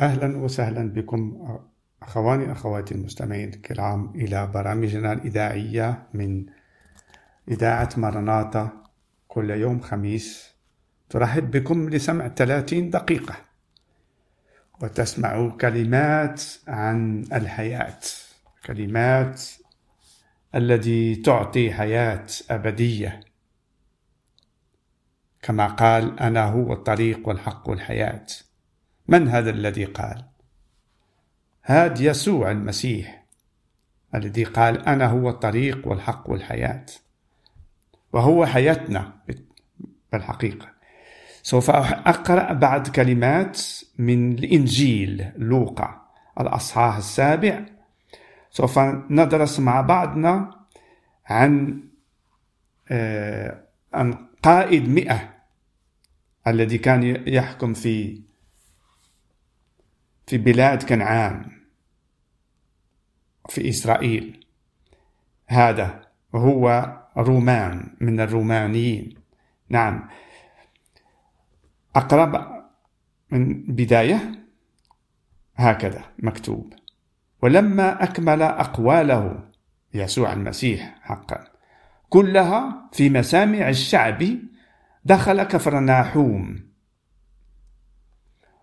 أهلا وسهلا بكم أخواني أخواتي المستمعين الكرام إلى برامجنا الإذاعية من إذاعة مرناطة كل يوم خميس ترحب بكم لسمع 30 دقيقة وتسمع كلمات عن الحياة كلمات التي تعطي حياة أبدية. كما قال أنا هو الطريق والحق والحياة. من هذا الذي قال؟ هذا يسوع المسيح الذي قال أنا هو الطريق والحق والحياة وهو حياتنا بالحقيقة. سوف أقرأ بعض كلمات من الإنجيل لوقا الأصحاح السابع. سوف ندرس مع بعضنا عن آه، عن قائد مئة الذي كان يحكم في في بلاد كنعان في إسرائيل. هذا هو رومان من الرومانيين. نعم. أقرب من بداية؟ هكذا مكتوب. ولما أكمل أقواله يسوع المسيح حقا كلها في مسامع الشعب دخل كفرناحوم.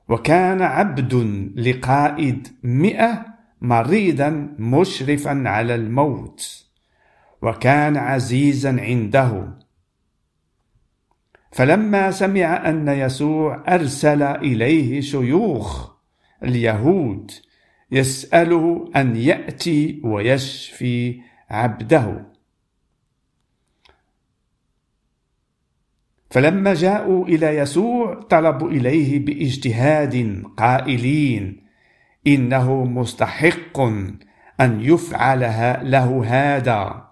وكان عبد لقائد مئة مريضا مشرفا على الموت وكان عزيزا عنده. فلما سمع أن يسوع أرسل إليه شيوخ اليهود يسأله أن يأتي ويشفي عبده. فلما جاءوا إلى يسوع طلبوا إليه باجتهاد قائلين إنه مستحق أن يفعل له هذا.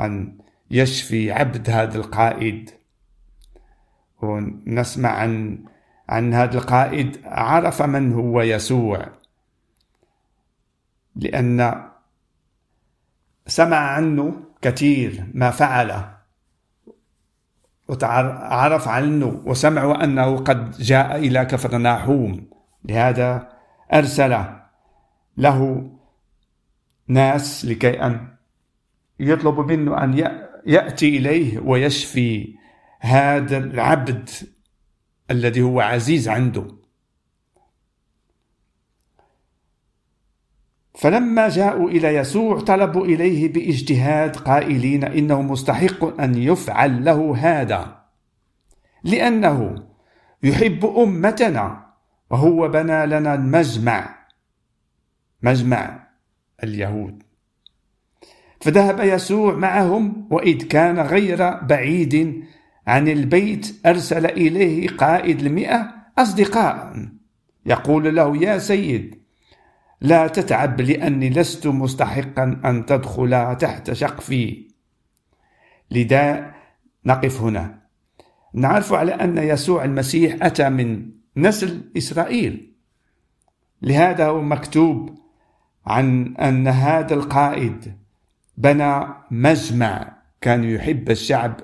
أن يشفي عبد هذا القائد. ونسمع عن عن هذا القائد عرف من هو يسوع. لأن سمع عنه كثير ما فعله. وعرف عنه وسمعوا أنه قد جاء إلى كفرناحوم لهذا أرسل له ناس لكي أن يطلب منه أن يأتي إليه ويشفي هذا العبد الذي هو عزيز عنده. فلما جاءوا إلى يسوع طلبوا إليه باجتهاد قائلين إنه مستحق أن يفعل له هذا لأنه يحب أمتنا وهو بنى لنا المجمع مجمع اليهود. فذهب يسوع معهم وإذ كان غير بعيد عن البيت أرسل إليه قائد المئة أصدقاء يقول له يا سيد لا تتعب لأني لست مستحقا أن تدخل تحت سقفي لذا نقف هنا. نعرف على أن يسوع المسيح أتى من نسل إسرائيل. لهذا هو مكتوب عن أن هذا القائد بنى مجمع كان يحب الشعب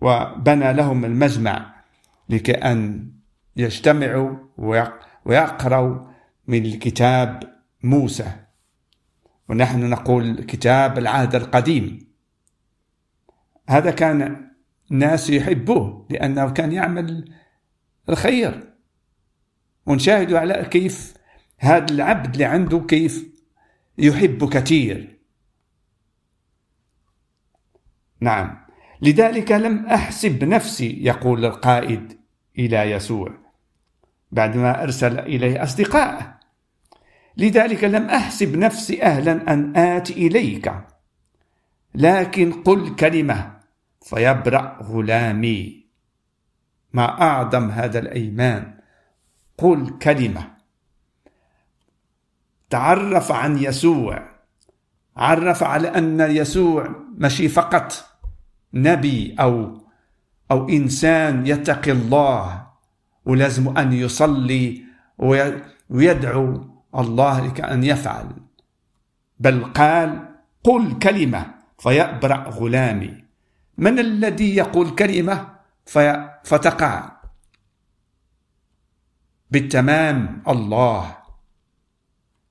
وبنى لهم المجمع لكي أن يجتمعوا ويقرأوا من الكتاب موسى. ونحن نقول كتاب العهد القديم. هذا كان الناس يحبوه لأنه كان يعمل الخير. ونشاهد على كيف هذا العبد اللي عنده كيف يحب كثير. نعم. لذلك لم أحسب نفسي يقول القائد إلى يسوع. بعدما أرسل إليه أصدقاء. لذلك لم أحسب نفسي أهلا أن آتي إليك. لكن قل كلمة فيبرأ غلامي. ما أعظم هذا الأيمان. قل كلمة. تعرف عن يسوع. عرف على أن يسوع مشي فقط. نبي أو أو إنسان يتقي الله. ولازم أن يصلي ويدعو الله لك أن يفعل. بل قال قل كلمة فيأبرأ غلامي. من الذي يقول كلمة فتقع. بالتمام الله.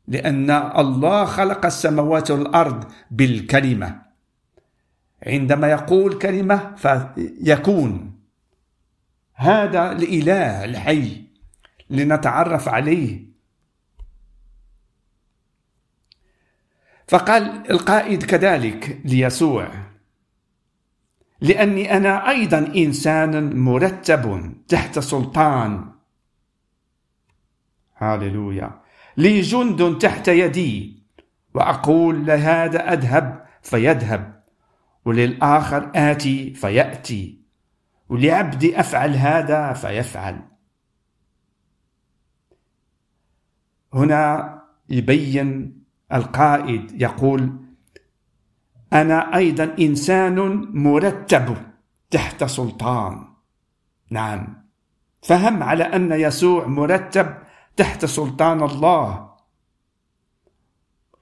لأن الله خلق السماوات والأرض بالكلمة. عندما يقول كلمة فيكون. هذا الإله الحي لنتعرف عليه. فقال القائد كذلك ليسوع لأني أنا أيضا إنسان مرتب تحت سلطان. هاللويا. لي جند تحت يدي وأقول لهذا أذهب فيذهب وللآخر آتي فيأتي. ولعبدي أفعل هذا فيفعل. هنا يبين القائد يقول أنا أيضا إنسان مرتب تحت سلطان. نعم. فهم على أن يسوع مرتب تحت سلطان الله.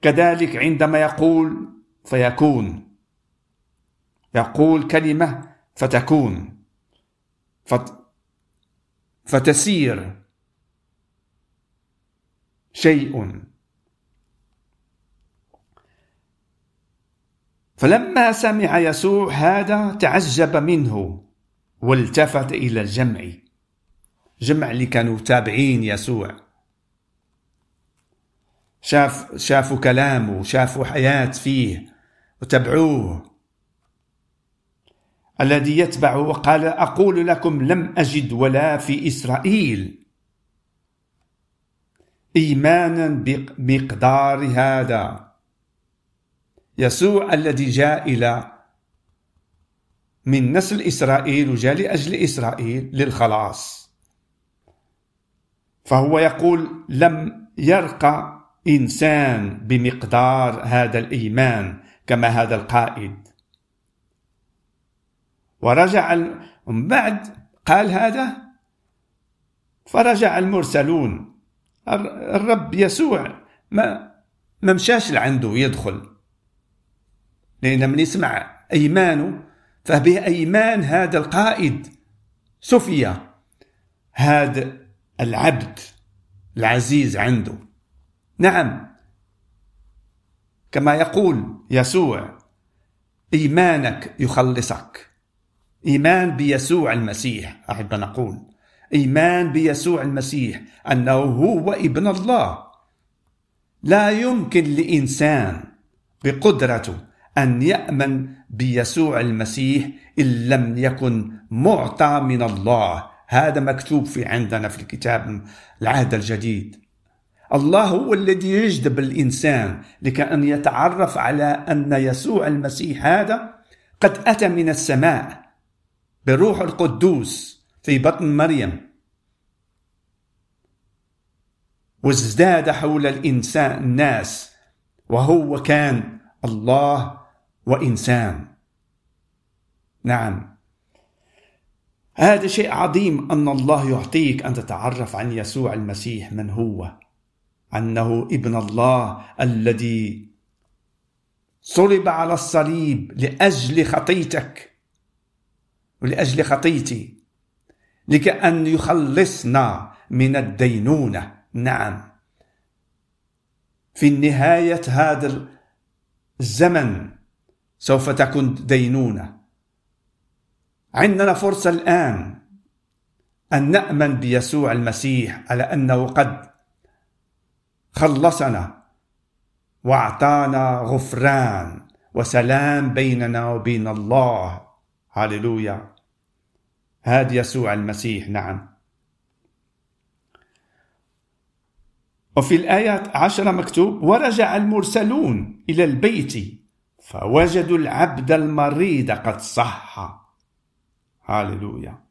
كذلك عندما يقول فيكون. يقول كلمة فتكون. فت فتسير شيء. فلما سمع يسوع هذا تعجب منه والتفت إلى الجمع. جمع اللي كانوا تابعين يسوع. شاف شافوا كلامه شافوا حياة فيه وتبعوه. الذي يتبع وقال أقول لكم لم أجد ولا في إسرائيل. إيمانا بمقدار هذا. يسوع الذي جاء إلى من نسل إسرائيل وجاء لأجل إسرائيل للخلاص. فهو يقول لم يرقى إنسان بمقدار هذا الإيمان كما هذا القائد. ورجع من بعد قال هذا فرجع المرسلون. الرب يسوع ما ما مشاش لعنده يدخل. لأن من يسمع أيمانه فبه أيمان هذا القائد. سفيا هذا العبد العزيز عنده. نعم. كما يقول يسوع إيمانك يخلصك. إيمان بيسوع المسيح أحب أن أقول. إيمان بيسوع المسيح أنه هو ابن الله. لا يمكن لإنسان بقدرته أن يأمن بيسوع المسيح إن لم يكن معطى من الله. هذا مكتوب في عندنا في الكتاب العهد الجديد. الله هو الذي يجذب الإنسان لكأن يتعرف على أن يسوع المسيح هذا قد أتى من السماء. بالروح القدوس في بطن مريم. وازداد حول الإنسان الناس وهو كان الله وإنسان. نعم. هذا شيء عظيم أن الله يعطيك أن تتعرف عن يسوع المسيح من هو. أنه ابن الله الذي صلب على الصليب لأجل خطيتك. ولأجل خطيتي لكأن يخلصنا من الدينونة. نعم. في نهاية هذا الزمن سوف تكون دينونة. عندنا فرصة الآن أن نأمن بيسوع المسيح على أنه قد خلصنا وأعطانا غفران وسلام بيننا وبين الله. هللويا هذا يسوع المسيح نعم. وفي الآيات عشرة مكتوب ورجع المرسلون إلى البيت فوجدوا العبد المريض قد صح. هاللويا.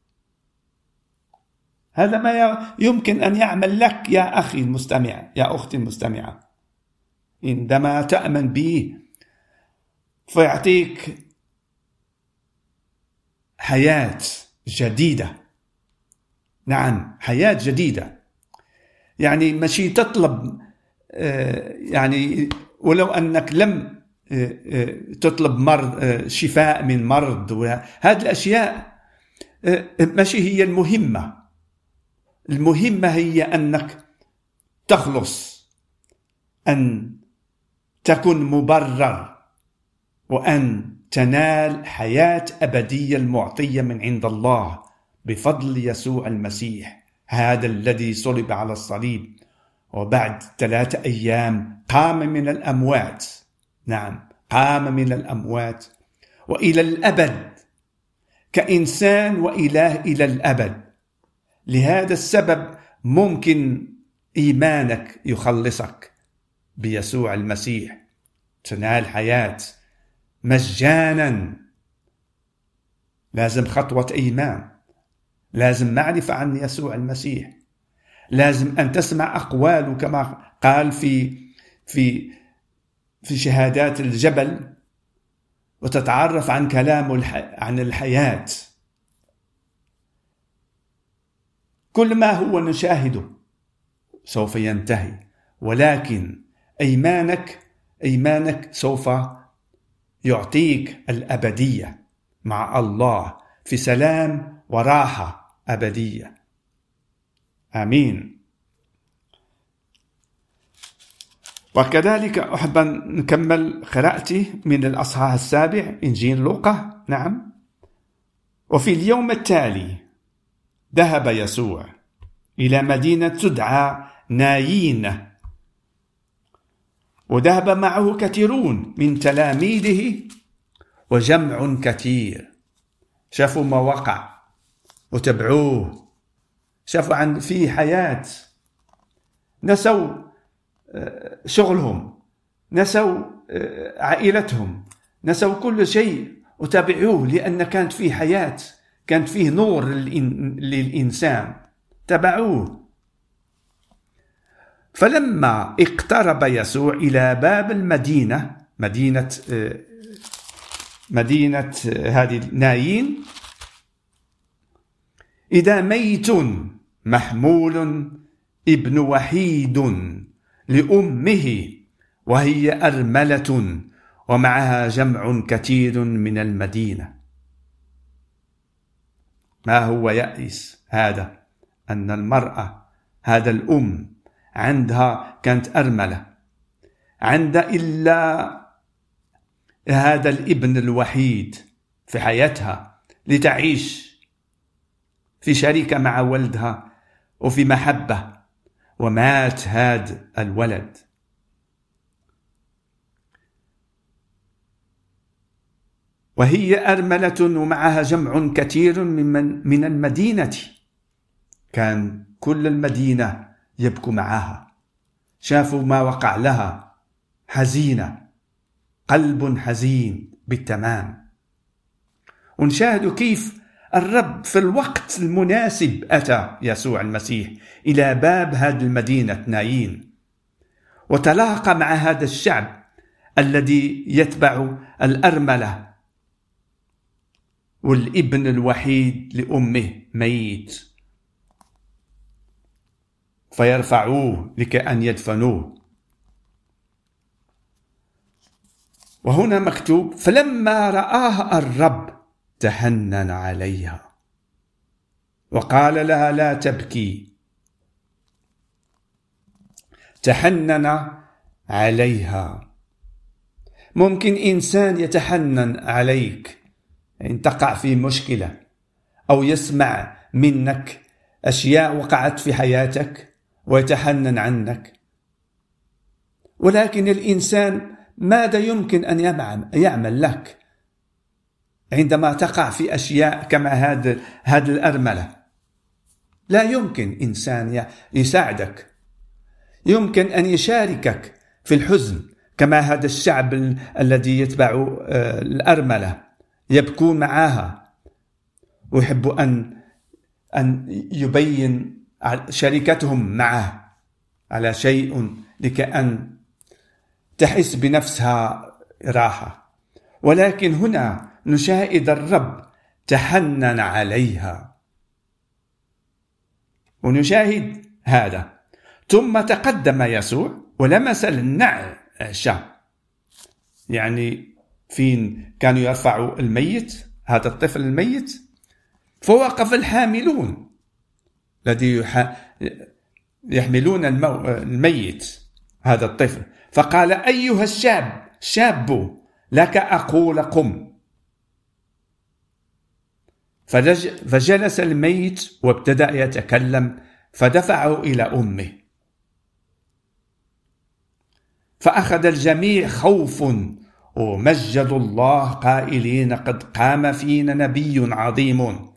هذا ما يمكن أن يعمل لك يا أخي المستمع يا أختي المستمعة. عندما تأمن به فيعطيك حياة. جديدة. نعم حياة جديدة. يعني ماشي تطلب آه، يعني ولو أنك لم آه، آه، تطلب مرض شفاء من مرض هذه الأشياء ماشي هي المهمة. المهمة هي أنك تخلص أن تكن مبرر وأن تنال حياة أبدية المعطية من عند الله بفضل يسوع المسيح هذا الذي صلب على الصليب. وبعد ثلاثة أيام قام من الأموات. نعم قام من الأموات. وإلى الأبد كإنسان وإله إلى الأبد. لهذا السبب ممكن إيمانك يخلصك بيسوع المسيح. تنال حياة مجانا. لازم خطوة إيمان. لازم معرفة عن يسوع المسيح. لازم أن تسمع أقواله كما قال في في في شهادات الجبل وتتعرف عن كلامه عن الحياة. كل ما هو نشاهده سوف ينتهي. ولكن إيمانك إيمانك سوف يعطيك الأبدية مع الله في سلام وراحة أبدية. آمين. وكذلك أحب أن نكمل قراءتي من الأصحاح السابع إنجيل لوقا. نعم. وفي اليوم التالي ذهب يسوع إلى مدينة تدعى نايين وذهب معه كثيرون من تلاميذه وجمع كثير. شافوا ما وقع وتبعوه. شافوا عن في حياة. نسوا آه، شغلهم. نسوا آه، عائلتهم. نسوا كل شيء وتابعوه لأن كانت فيه حياة كانت فيه نور للإنسان. تبعوه فلما اقترب يسوع إلى باب المدينة مدينة مدينة هذه نايين إذا ميت محمول ابن وحيد لأمه وهي أرملة ومعها جمع كثير من المدينة. ما هو يأس هذا؟ أن المرأة هذا الأم عندها كانت أرملة. عندها إلا هذا الابن الوحيد في حياتها لتعيش في شركة مع ولدها وفي محبة ومات هذا الولد. وهي أرملة ومعها جمع كثير من, من المدينة. كان كل المدينة يبكوا معها شافوا ما وقع لها. حزينة. قلب حزين بالتمام. ونشاهد كيف الرب في الوقت المناسب أتى يسوع المسيح إلى باب هذه المدينة نايين. وتلاقى مع هذا الشعب الذي يتبع الأرملة. والابن الوحيد لأمه ميت. فيرفعوه لكأن يدفنوه. وهنا مكتوب فلما رآها الرب تهنن عليها. وقال لها لا تبكي. تحنن عليها. ممكن إنسان يتحنن عليك إن تقع في مشكلة أو يسمع منك أشياء وقعت في حياتك ويتحنن عنك. ولكن الإنسان ماذا يمكن أن يعمل لك عندما تقع في أشياء كما هذا هذه الأرملة؟ لا يمكن إنسان يساعدك. يمكن أن يشاركك في الحزن كما هذا الشعب الذي يتبع آه، الأرملة يبكون معها. ويحب ان أن يبين شركتهم معه. على شيء لكأن تحس بنفسها راحة. ولكن هنا نشاهد الرب تحنن عليها. ونشاهد هذا. ثم تقدم يسوع ولمس النعشة. يعني فين كانوا يرفعوا الميت؟ هذا الطفل الميت. فوقف الحاملون. الذي يحملون الميت هذا الطفل. فقال أيها الشاب شاب لك أقول قم فجلس الميت وابتدأ يتكلم فدفعه إلى أمه. فأخذ الجميع خوف. ومجدوا الله قائلين قد قام فينا نبي عظيم.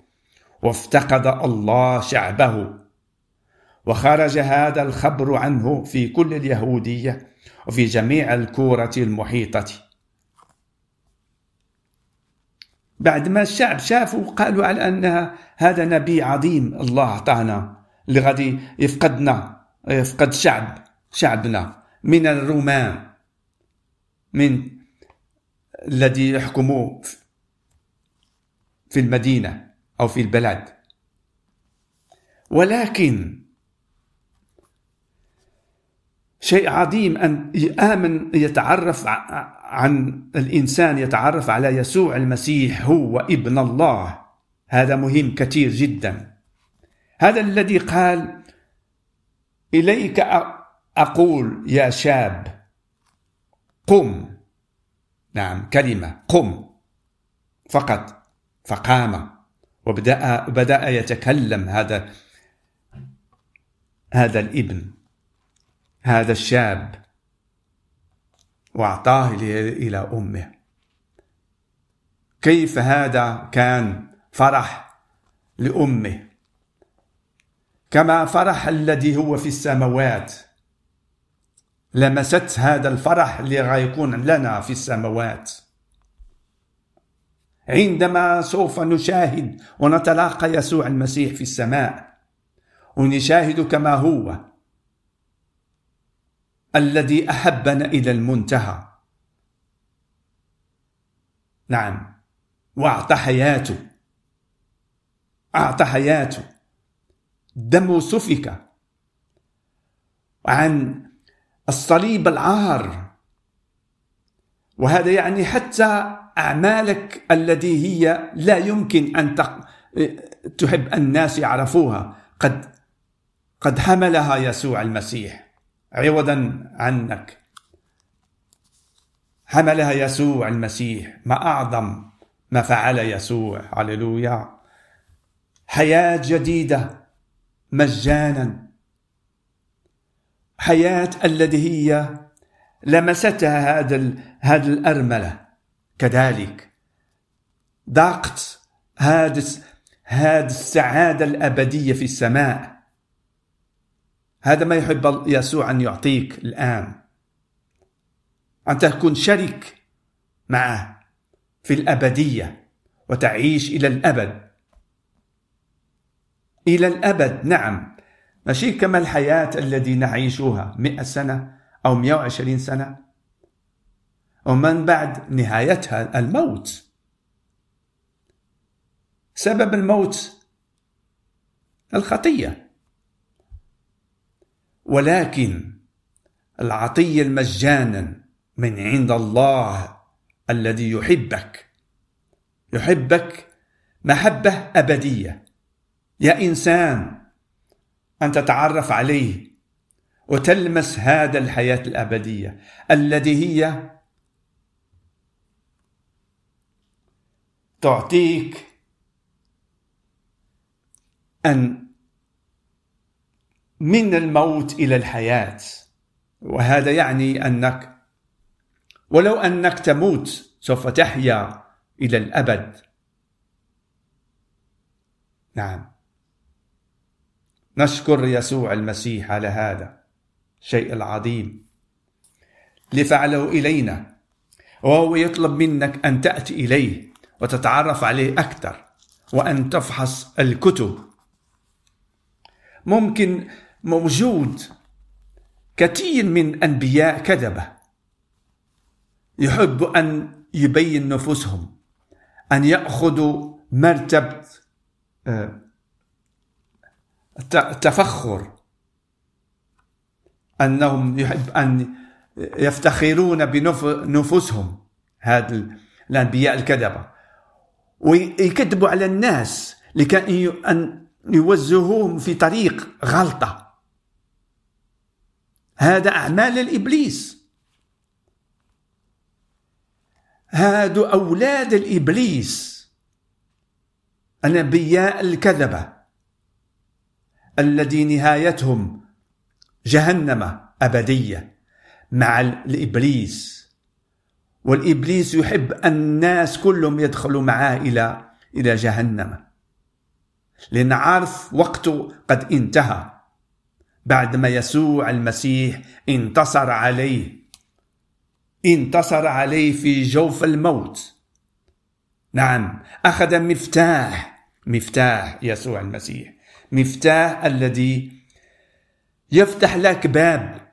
وافتقد الله شعبه. وخرج هذا الخبر عنه في كل اليهودية وفي جميع الكورة المحيطة. بعد ما الشعب شافوا قالوا على أن هذا نبي عظيم الله أعطانا اللي غادي يفقدنا يفقد شعب شعبنا من الرومان من الذي يحكموا في المدينة. أو في البلد. ولكن شيء عظيم أن آمن يتعرف عن الإنسان يتعرف على يسوع المسيح هو ابن الله. هذا مهم كثير جدا. هذا الذي قال إليك أقول يا شاب قم. نعم كلمة قم. فقط فقام. وبدأ بدأ يتكلم هذا هذا الابن هذا الشاب وأعطاه إلى أمه. كيف هذا كان فرح لأمه؟ كما فرح الذي هو في السماوات. لمست هذا الفرح اللي راح يكون لنا في السماوات. عندما سوف نشاهد ونتلاقى يسوع المسيح في السماء ونشاهد كما هو الذي أحبنا إلى المنتهى. نعم وأعطى حياته. أعطى حياته. دمه سفك. عن الصليب العار. وهذا يعني حتى أعمالك التي هي لا يمكن أن تحب الناس يعرفوها. قد قد حملها يسوع المسيح. عوضا عنك. حملها يسوع المسيح. ما أعظم ما فعل يسوع. هللويا. حياة جديدة. مجانا. حياة التي هي لمستها هذا هذه الأرملة. كذلك. ضاقت هذه هذه السعادة الأبدية في السماء. هذا ما يحب يسوع أن يعطيك الآن. أن تكون شريك معه في الأبدية وتعيش إلى الأبد. إلى الأبد نعم. ماشي كما الحياة التي نعيشها مئة سنة أو مئة وعشرين سنة. ومن بعد نهايتها الموت. سبب الموت الخطية. ولكن العطيه المجانا من عند الله الذي يحبك يحبك محبة أبدية. يا إنسان أن تتعرف عليه وتلمس هذا الحياة الأبدية التي هي تعطيك أن من الموت إلى الحياة. وهذا يعني أنك ولو أنك تموت سوف تحيا إلى الأبد. نعم. نشكر يسوع المسيح على هذا الشيء العظيم. لفعله إلينا. وهو يطلب منك أن تأتي إليه. وتتعرف عليه أكثر وأن تفحص الكتب. ممكن موجود كثير من أنبياء كذبة يحب أن يبين نفوسهم أن يأخذوا مرتبة آه، أنهم يحب أن يفتخرون بنفوسهم هذا الأنبياء الكذبة. ويكذبوا على الناس لكي أن يوجهوهم في طريق غلطة. هذا أعمال الإبليس. هادو أولاد الإبليس. الأنبياء الكذبة الذي نهايتهم جهنم أبدية مع الإبليس. والإبليس يحب أن الناس كلهم يدخلوا معاه إلى إلى جهنم. لأن عارف وقته قد انتهى. بعدما يسوع المسيح انتصر عليه. انتصر عليه في جوف الموت. نعم أخذ مفتاح مفتاح يسوع المسيح. مفتاح الذي يفتح لك باب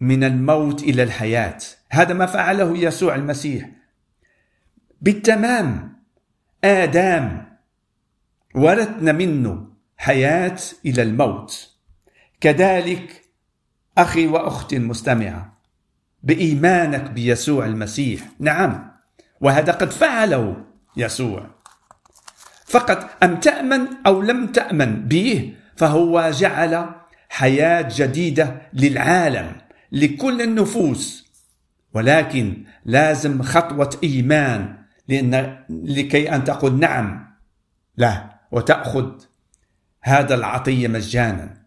من الموت إلى الحياة. هذا ما فعله يسوع المسيح. بالتمام آدم ورثنا منه حياة إلى الموت. كذلك أخي وأختي المستمعة بإيمانك بيسوع المسيح. نعم وهذا قد فعله يسوع. فقط أم تأمن أو لم تأمن به فهو جعل حياة جديدة للعالم لكل النفوس. ولكن لازم خطوة إيمان لأن لكي أن تقول نعم لا وتأخذ هذا العطية مجانا.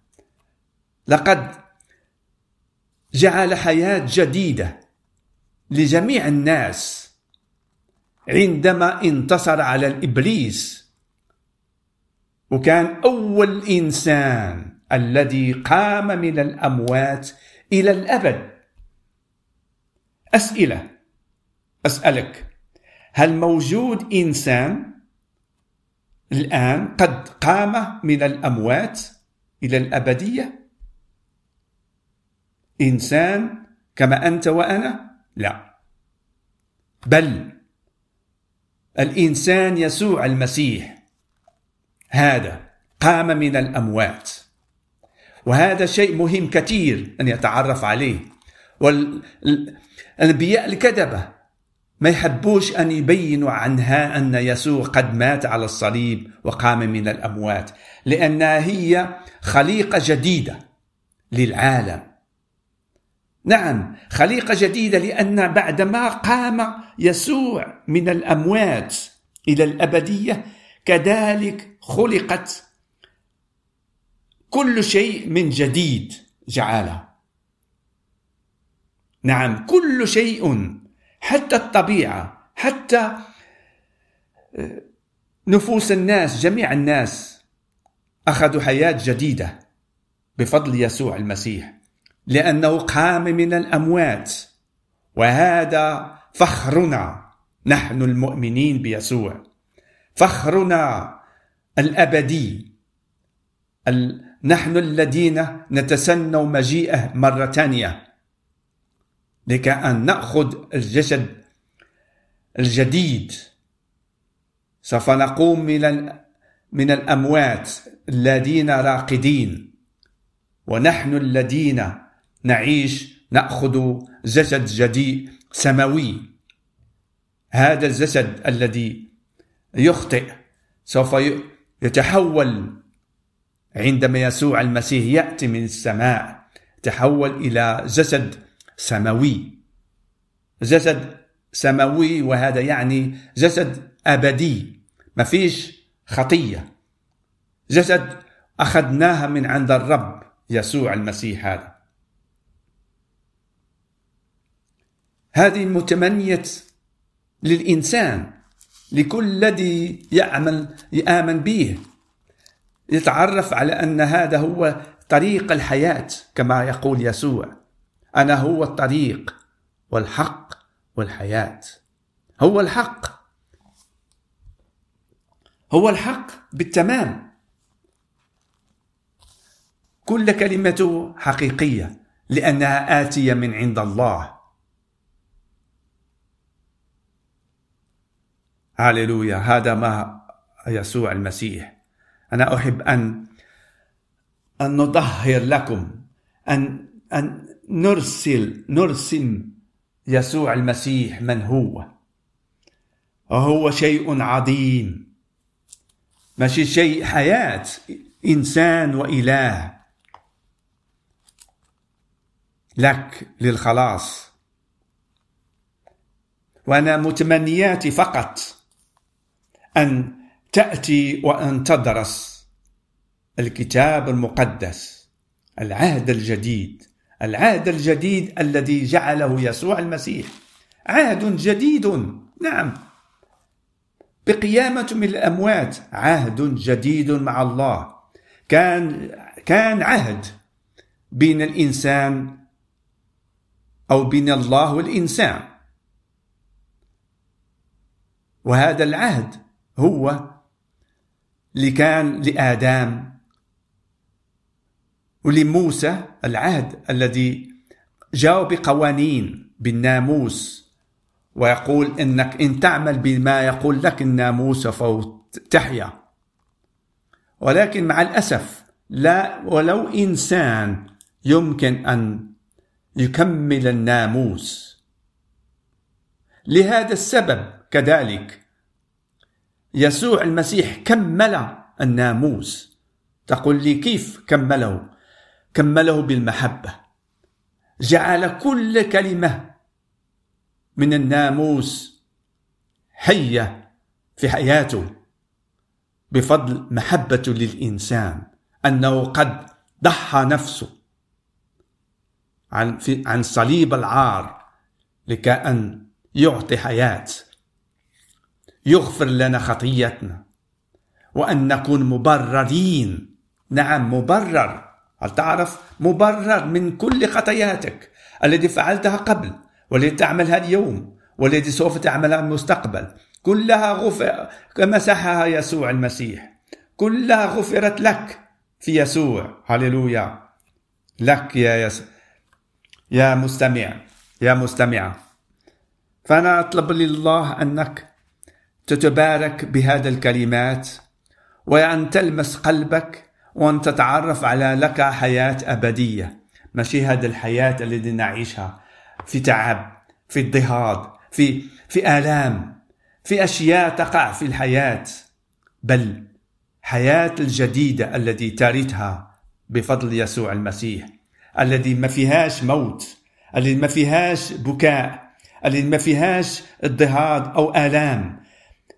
لقد جعل حياة جديدة لجميع الناس عندما انتصر على الإبليس وكان أول إنسان الذي قام من الأموات إلى الأبد. أسئلة. أسألك هل موجود إنسان الآن قد قام من الأموات إلى الأبدية؟ إنسان كما أنت وأنا؟ لا. بل الإنسان يسوع المسيح هذا قام من الأموات. وهذا شيء مهم كثير أن يتعرف عليه. والأنبياء الكذبة. ما يحبوش أن يبينوا عنها أن يسوع قد مات على الصليب وقام من الأموات لأنها هي خليقة جديدة للعالم. نعم خليقة جديدة لأن بعدما قام يسوع من الأموات إلى الأبدية كذلك خلقت كل شيء من جديد جعله نعم كل شيء حتى الطبيعة حتى آه، نفوس الناس جميع الناس أخذوا حياة جديدة بفضل يسوع المسيح لأنه قام من الأموات وهذا فخرنا نحن المؤمنين بيسوع فخرنا الأبدي نحن الذين نتسنى مجيئه مرة ثانية. لكي أن نأخذ الجسد الجديد. سوف نقوم من من الأموات الذين راقدين ونحن الذين نعيش نأخذ جسد جديد سماوي. هذا الجسد الذي يخطئ سوف يتحول عندما يسوع المسيح يأتي من السماء تحول إلى جسد سماوي. جسد سماوي وهذا يعني جسد أبدي ما فيش خطية. جسد أخذناها من عند الرب يسوع المسيح هذا. هذه متمنية للإنسان لكل الذي يعمل يآمن به. يتعرف على أن هذا هو طريق الحياة كما يقول يسوع. أنا هو الطريق والحق والحياة. هو الحق. هو الحق بالتمام. كل كلمته حقيقية لأنها آتية من عند الله. هاليلويا هذا ما يسوع المسيح. أنا أحب أن أن نظهر لكم أن أن نرسل نرسم. يسوع المسيح من هو؟ وهو شيء عظيم. ماشي شيء حياة إنسان وإله. لك للخلاص. وأنا متمنياتي فقط أن تأتي وأن تدرس الكتاب المقدس العهد الجديد. العهد الجديد الذي جعله يسوع المسيح. عهد جديد. نعم. بقيامة من الأموات عهد جديد مع الله. كان كان عهد بين الإنسان أو بين الله والإنسان. وهذا العهد هو اللي كان لآدم ولموسى العهد الذي جاء بقوانين بالناموس ويقول إنك إن تعمل بما يقول لك الناموس سوف تحيا. ولكن مع الأسف لا ولو إنسان يمكن أن يكمل الناموس. لهذا السبب كذلك يسوع المسيح كمل الناموس. تقول لي كيف كمله؟ كمله بالمحبة. جعل كل كلمة من الناموس حية في حياته بفضل محبته للإنسان أنه قد ضحى نفسه عن في عن صليب العار لكأن يعطي حياة. يغفر لنا خطيتنا وأن نكون مبررين. نعم مبرر. هل تعرف مبرر من كل خطياتك التي فعلتها قبل والتي تعملها اليوم والتي سوف تعملها المستقبل؟ كلها غفر مسحها يسوع المسيح. كلها غفرت لك في يسوع. هللويا. لك يا يس... يا مستمع. يا مستمعة فأنا أطلب لله أنك تتبارك بهذا الكلمات وأن تلمس قلبك وأن تتعرف على لك حياة أبدية ماشي هذه الحياة التي نعيشها في تعب في اضطهاد في في آلام في أشياء تقع في الحياة. بل حياة الجديدة التي ترثها بفضل يسوع المسيح الذي ما فيهاش موت الذي ما فيهاش بكاء الذي ما فيهاش اضطهاد أو آلام.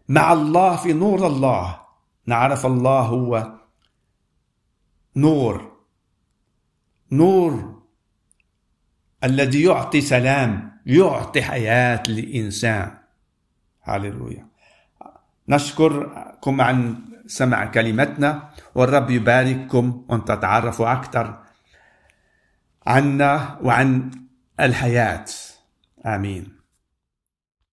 مع الله في نور الله نعرف الله هو نور. نور الذي يعطي سلام يعطي حياة للإنسان. هللويا نشكركم عن سمع كلمتنا والرب يبارككم وأن تتعرفوا أكثر عنا وعن الحياة. آمين.